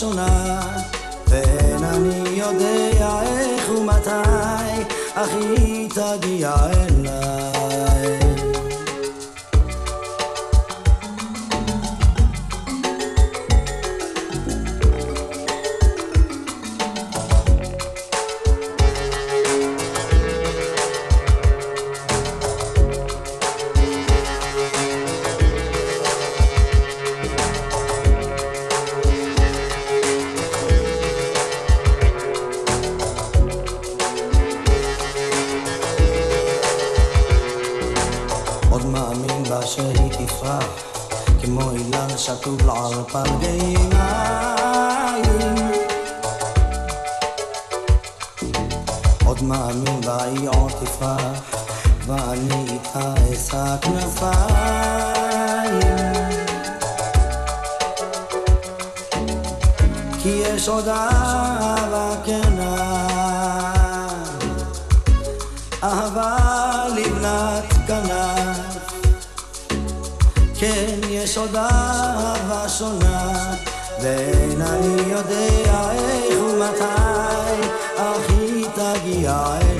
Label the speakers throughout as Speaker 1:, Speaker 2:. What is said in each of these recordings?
Speaker 1: sonar. I sacrifice. כי יש עוד אהבה כנה, אהבה לבנת כנף. כן, יש עוד אהבה שונה, ואין אני יודע איך ומתי, אך היא תגיע
Speaker 2: אל...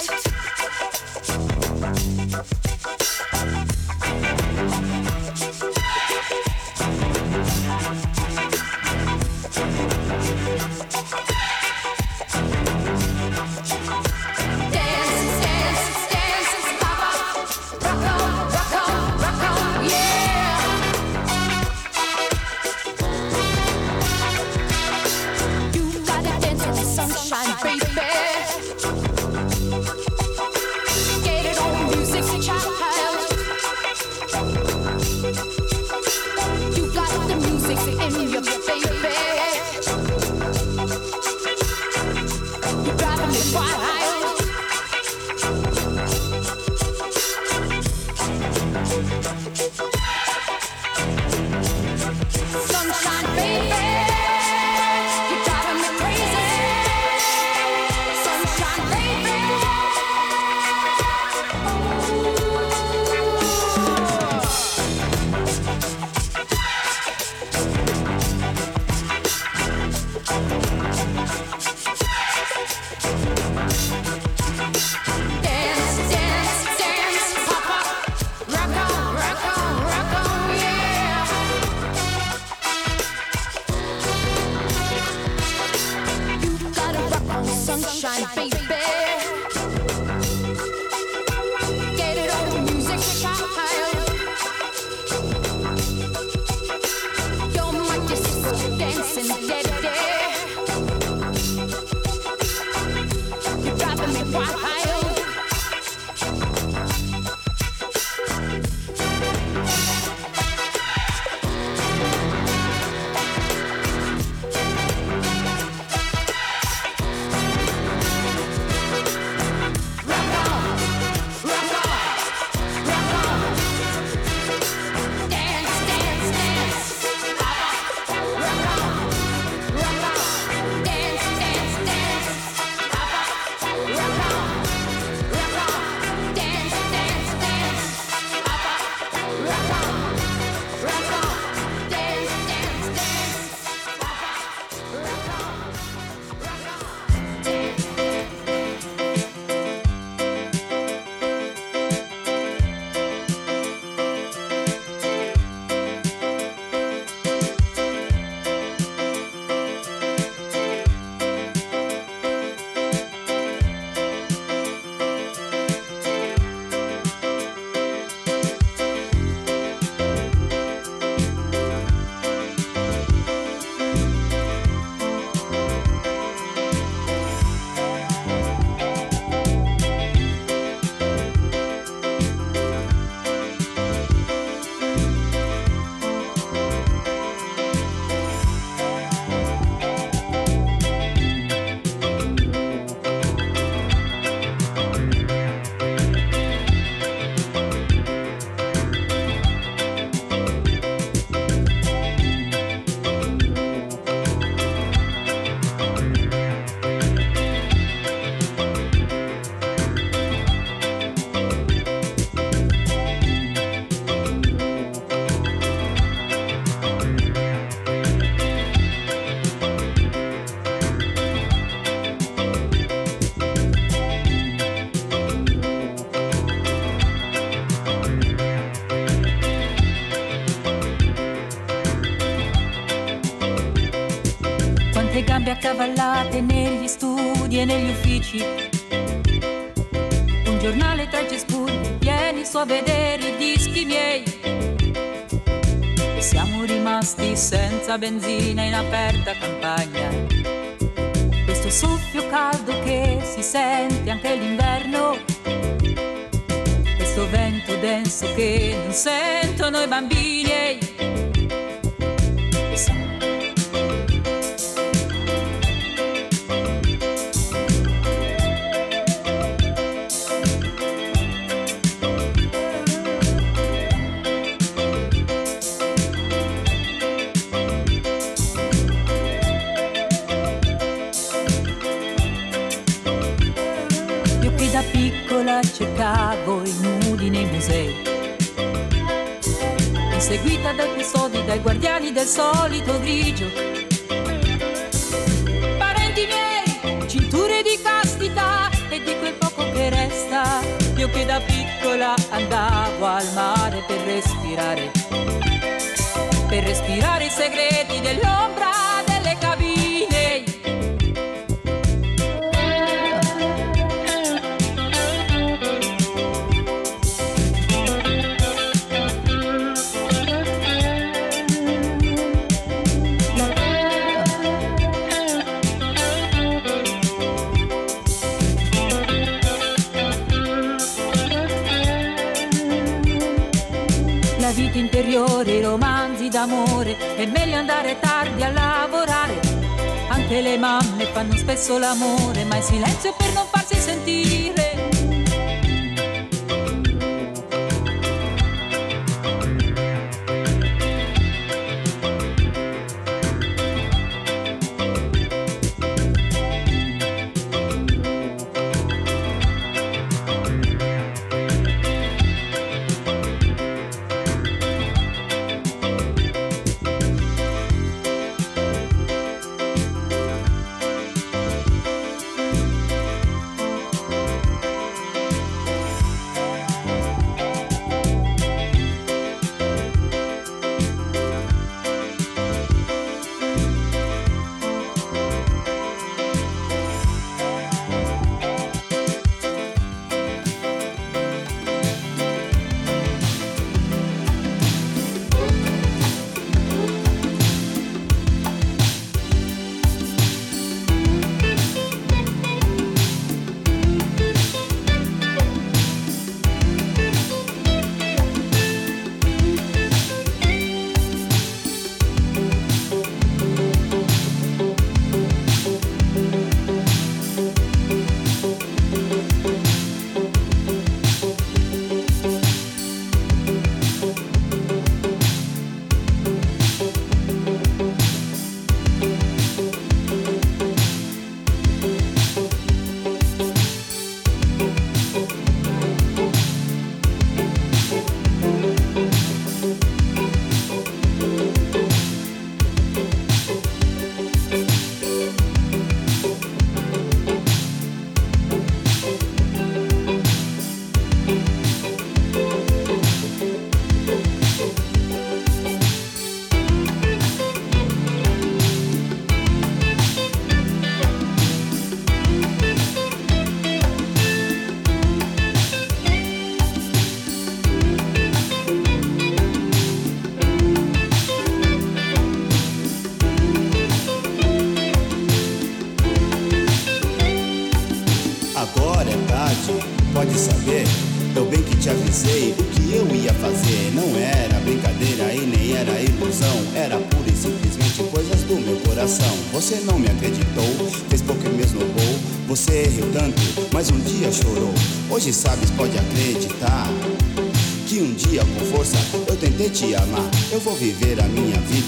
Speaker 2: uffici. Un giornale tra i cespugli, vieni su a vedere i dischi miei. E siamo rimasti senza benzina in aperta campagna. Questo soffio caldo che si sente anche l'inverno. Questo vento denso che non sentono i bambini.
Speaker 3: Inseguita dai custodi, dai guardiani del solito grigio. Parenti miei, cinture di castità e di quel poco che resta, io che da piccola andavo al mare per respirare, per respirare i segreti dell'ombra interiori, romanzi d'amore, è meglio andare tardi a lavorare. Anche le mamme fanno spesso l'amore, ma in silenzio per non farsi sentire.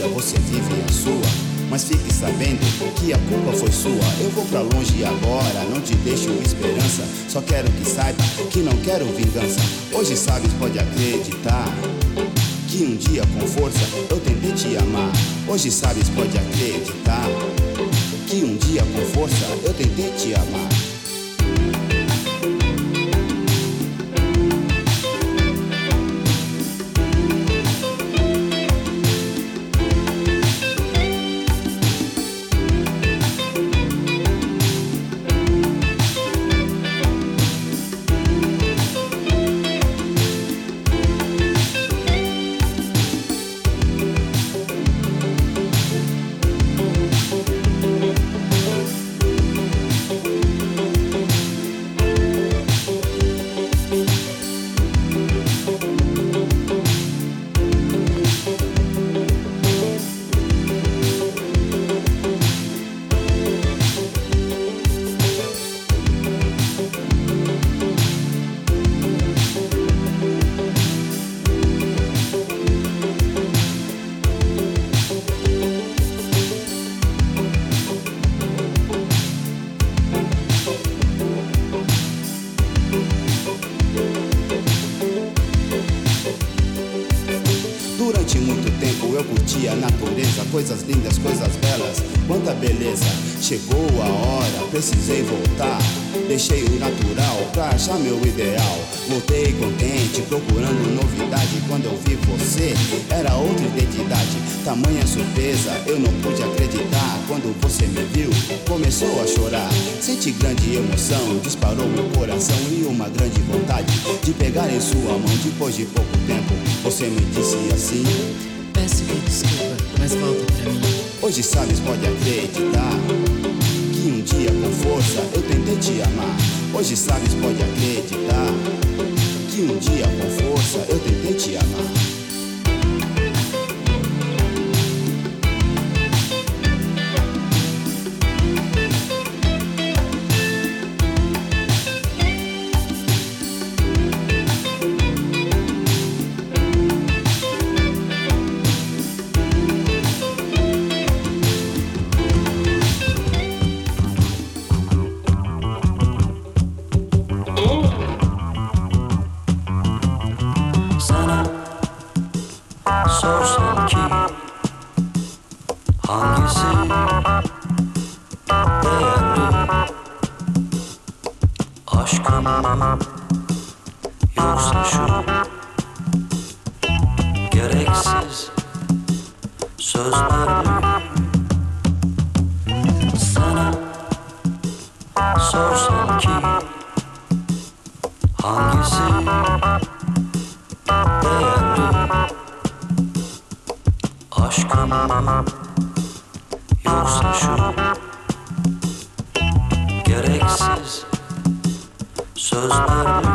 Speaker 4: Vida, você vive a sua. Mas fique sabendo que a culpa foi sua. Eu vou pra longe agora, não te deixo esperança. Só quero que saiba que não quero vingança. Hoje sabes, pode acreditar que um dia com força eu tentei te amar. Hoje sabes, pode acreditar que um dia com força eu tentei te amar.
Speaker 5: você me disse assim.
Speaker 6: Peço-lhe desculpa, mas volta pra mim.
Speaker 5: Hoje Salles pode aqui. sözlerle Sana sorsam ki hangisi değerli Aşkım yoksa şu gereksiz sözlerle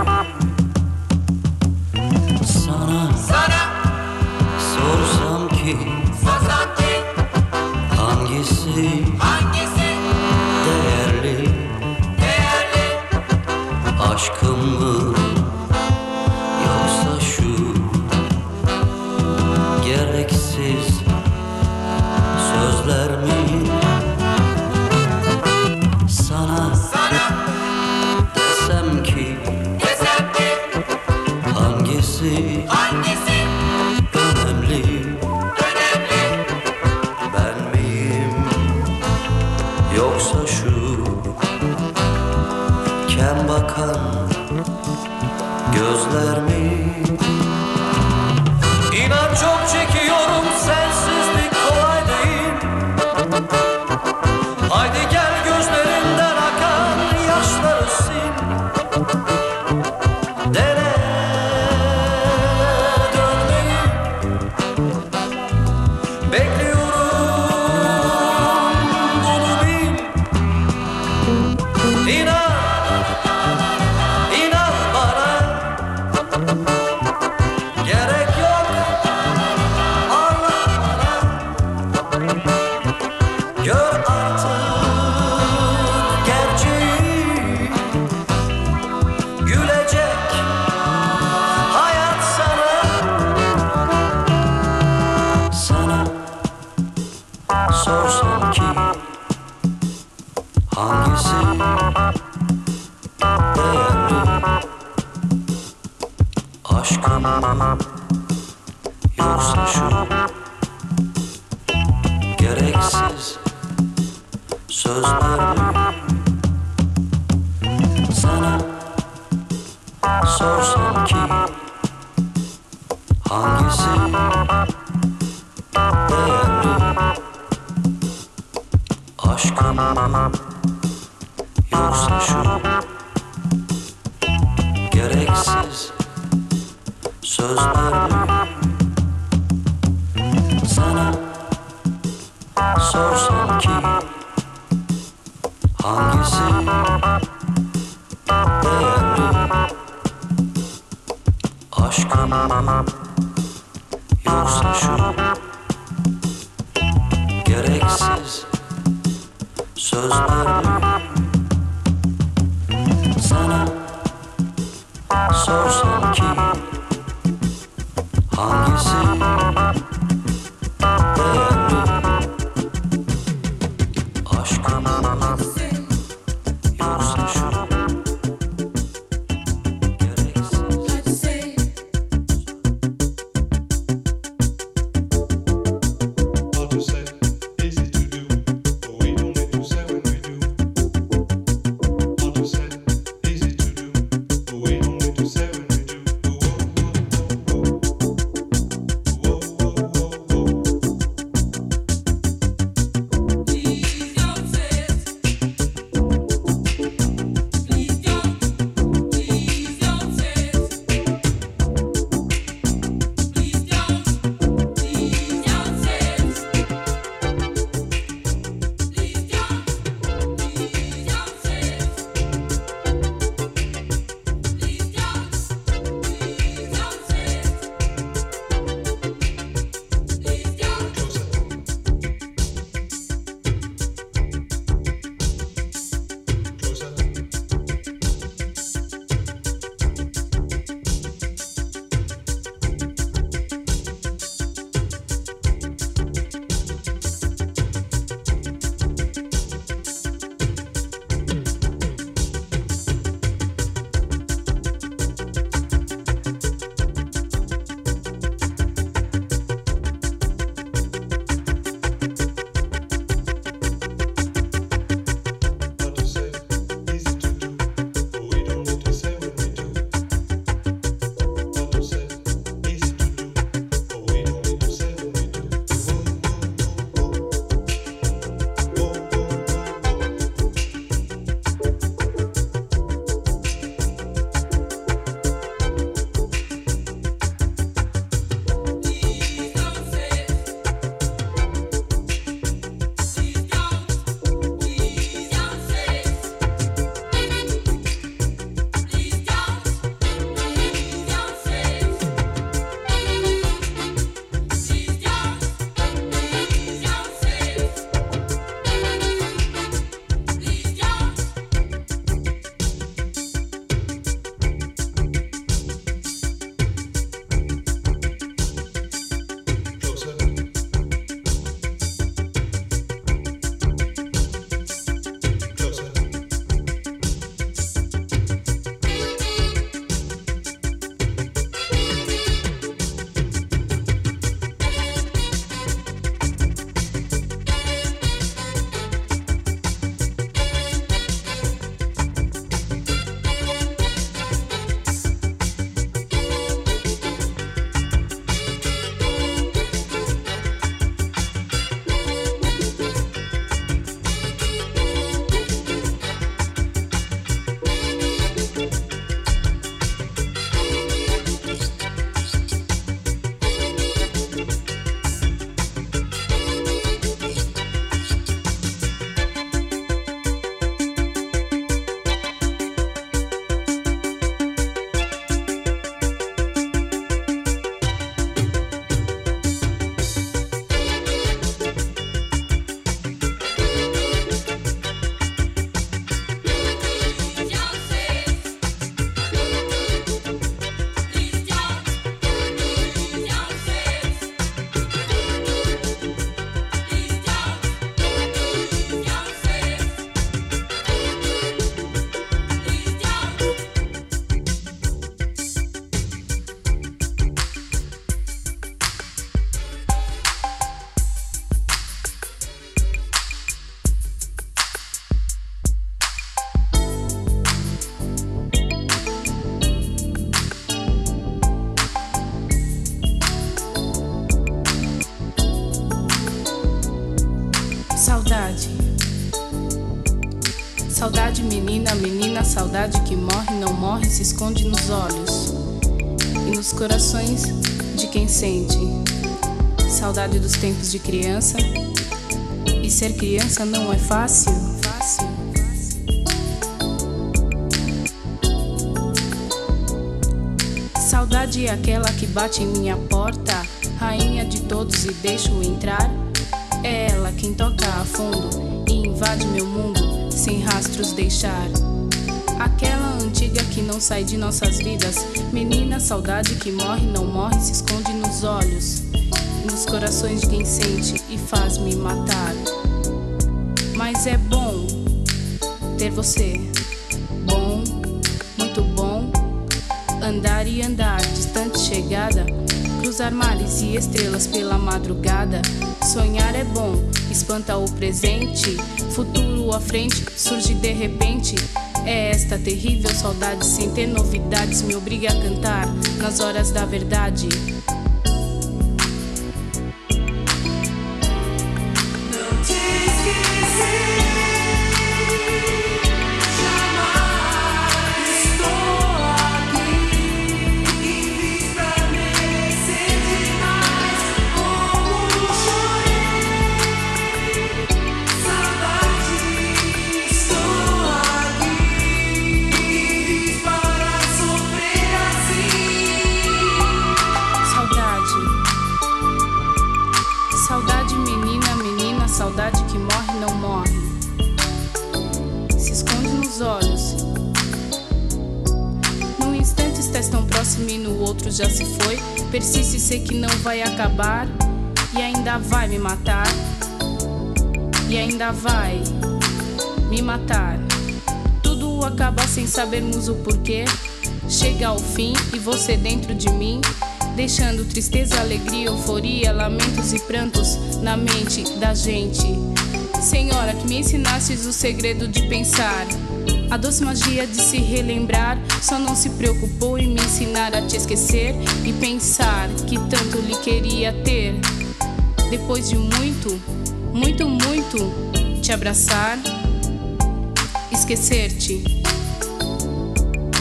Speaker 5: que
Speaker 7: morre, não morre, se esconde nos olhos e nos corações de quem sente. Saudade dos tempos de criança. E ser criança não é fácil. Saudade é aquela que bate em minha porta, rainha de todos e deixo entrar. É ela quem toca a fundo e invade meu mundo sem rastros deixar. Aquela antiga que não sai de nossas vidas, menina saudade que morre, não morre, se esconde nos olhos, nos corações de quem sente e faz me matar. Mas é bom ter você, bom, muito bom, andar e andar, distante chegada cruzar mares e estrelas pela madrugada. Sonhar é bom, espanta o presente. Futuro à frente surge de repente. É esta terrível saudade sem ter novidades me obriga a cantar nas horas da verdade. Sei que não vai acabar e ainda vai me matar. E ainda vai me matar. Tudo acaba sem sabermos o porquê. Chega ao fim e você dentro de mim, deixando tristeza, alegria, euforia, lamentos e prantos na mente da gente. Senhora, que me ensinastes o segredo de pensar a doce magia de se relembrar só não se preocupou em me ensinar a te esquecer e pensar que tanto lhe queria ter. Depois de muito, muito, muito te abraçar, esquecer-te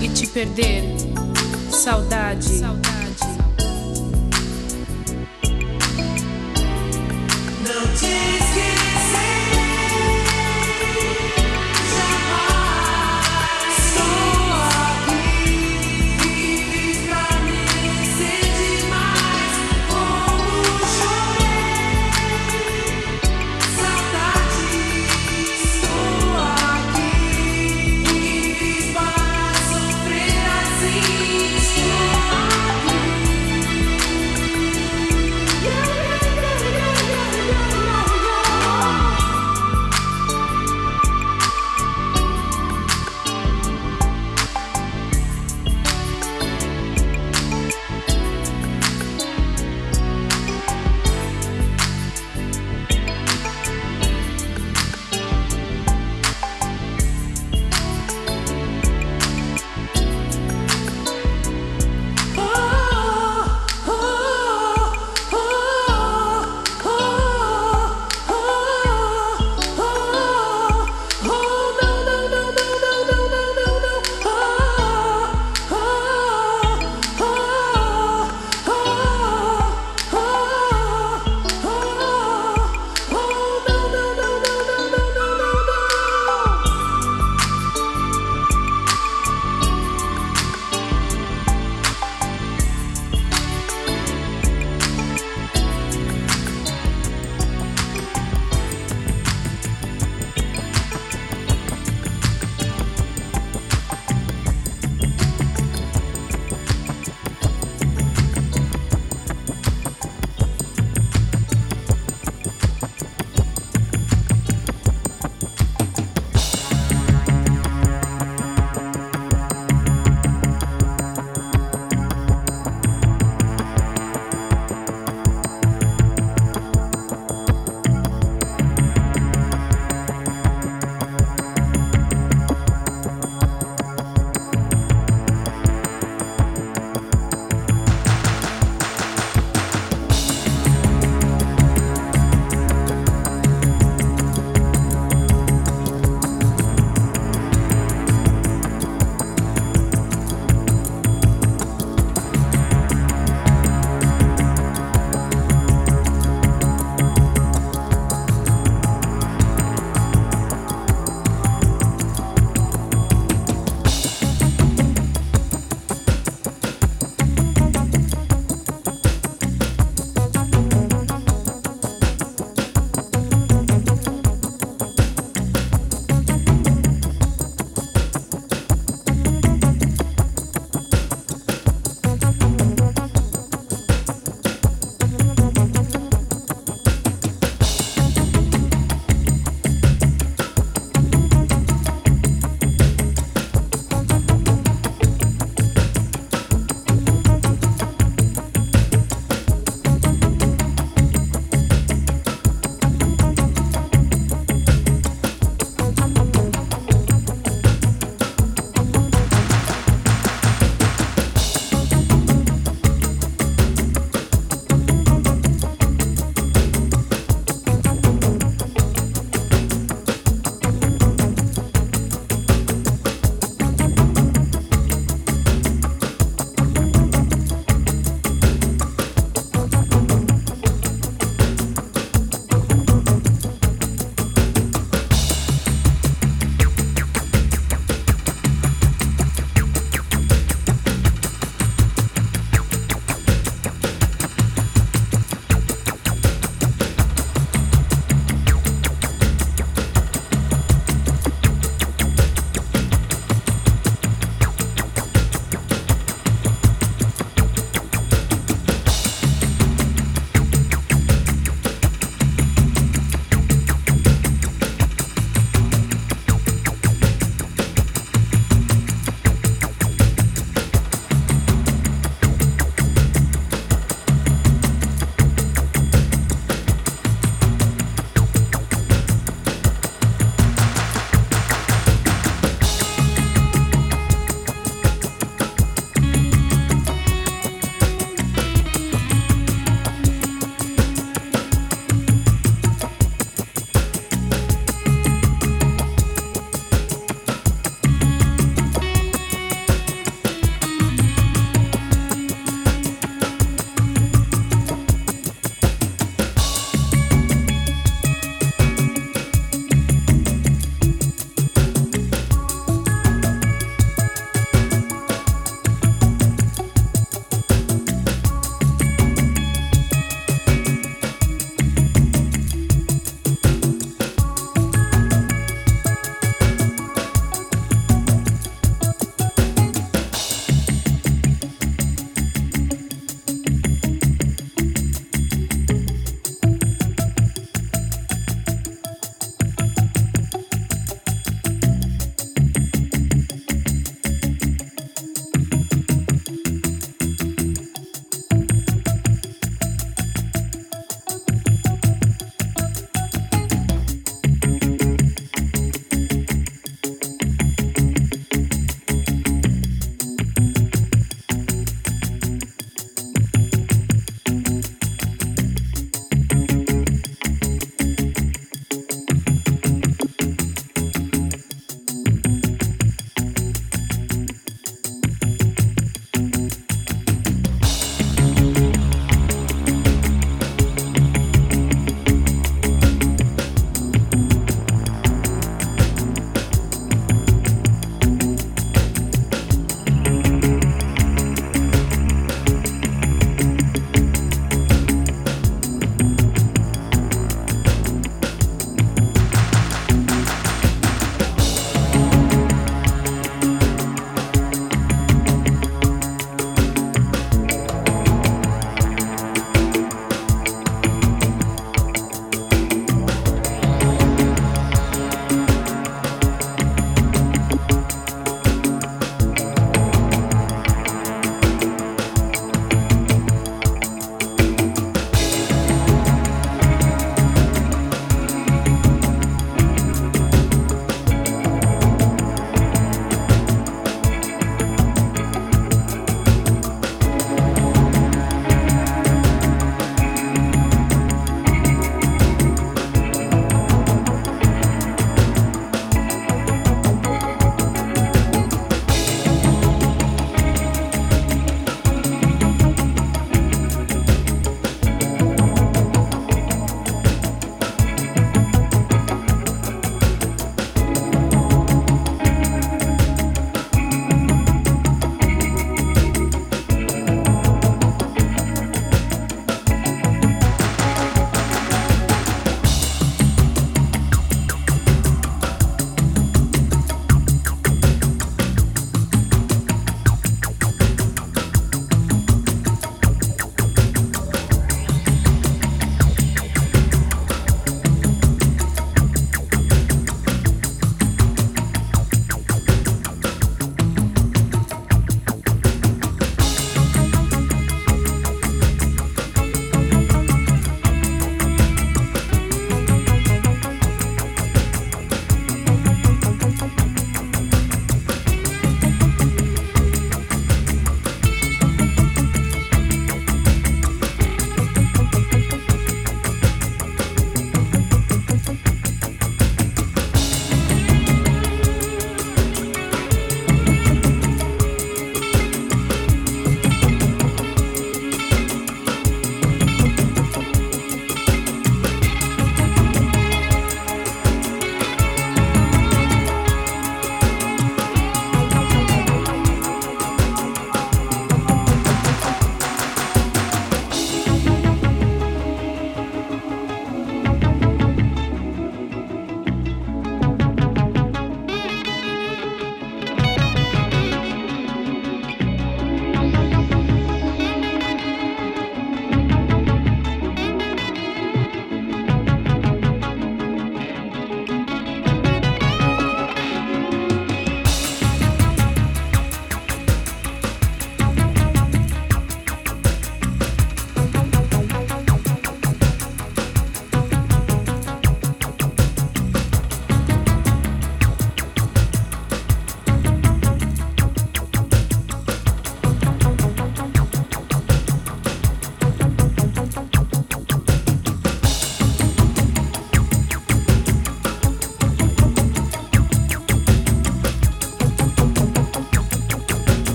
Speaker 7: e te perder. Saudade. Saudade.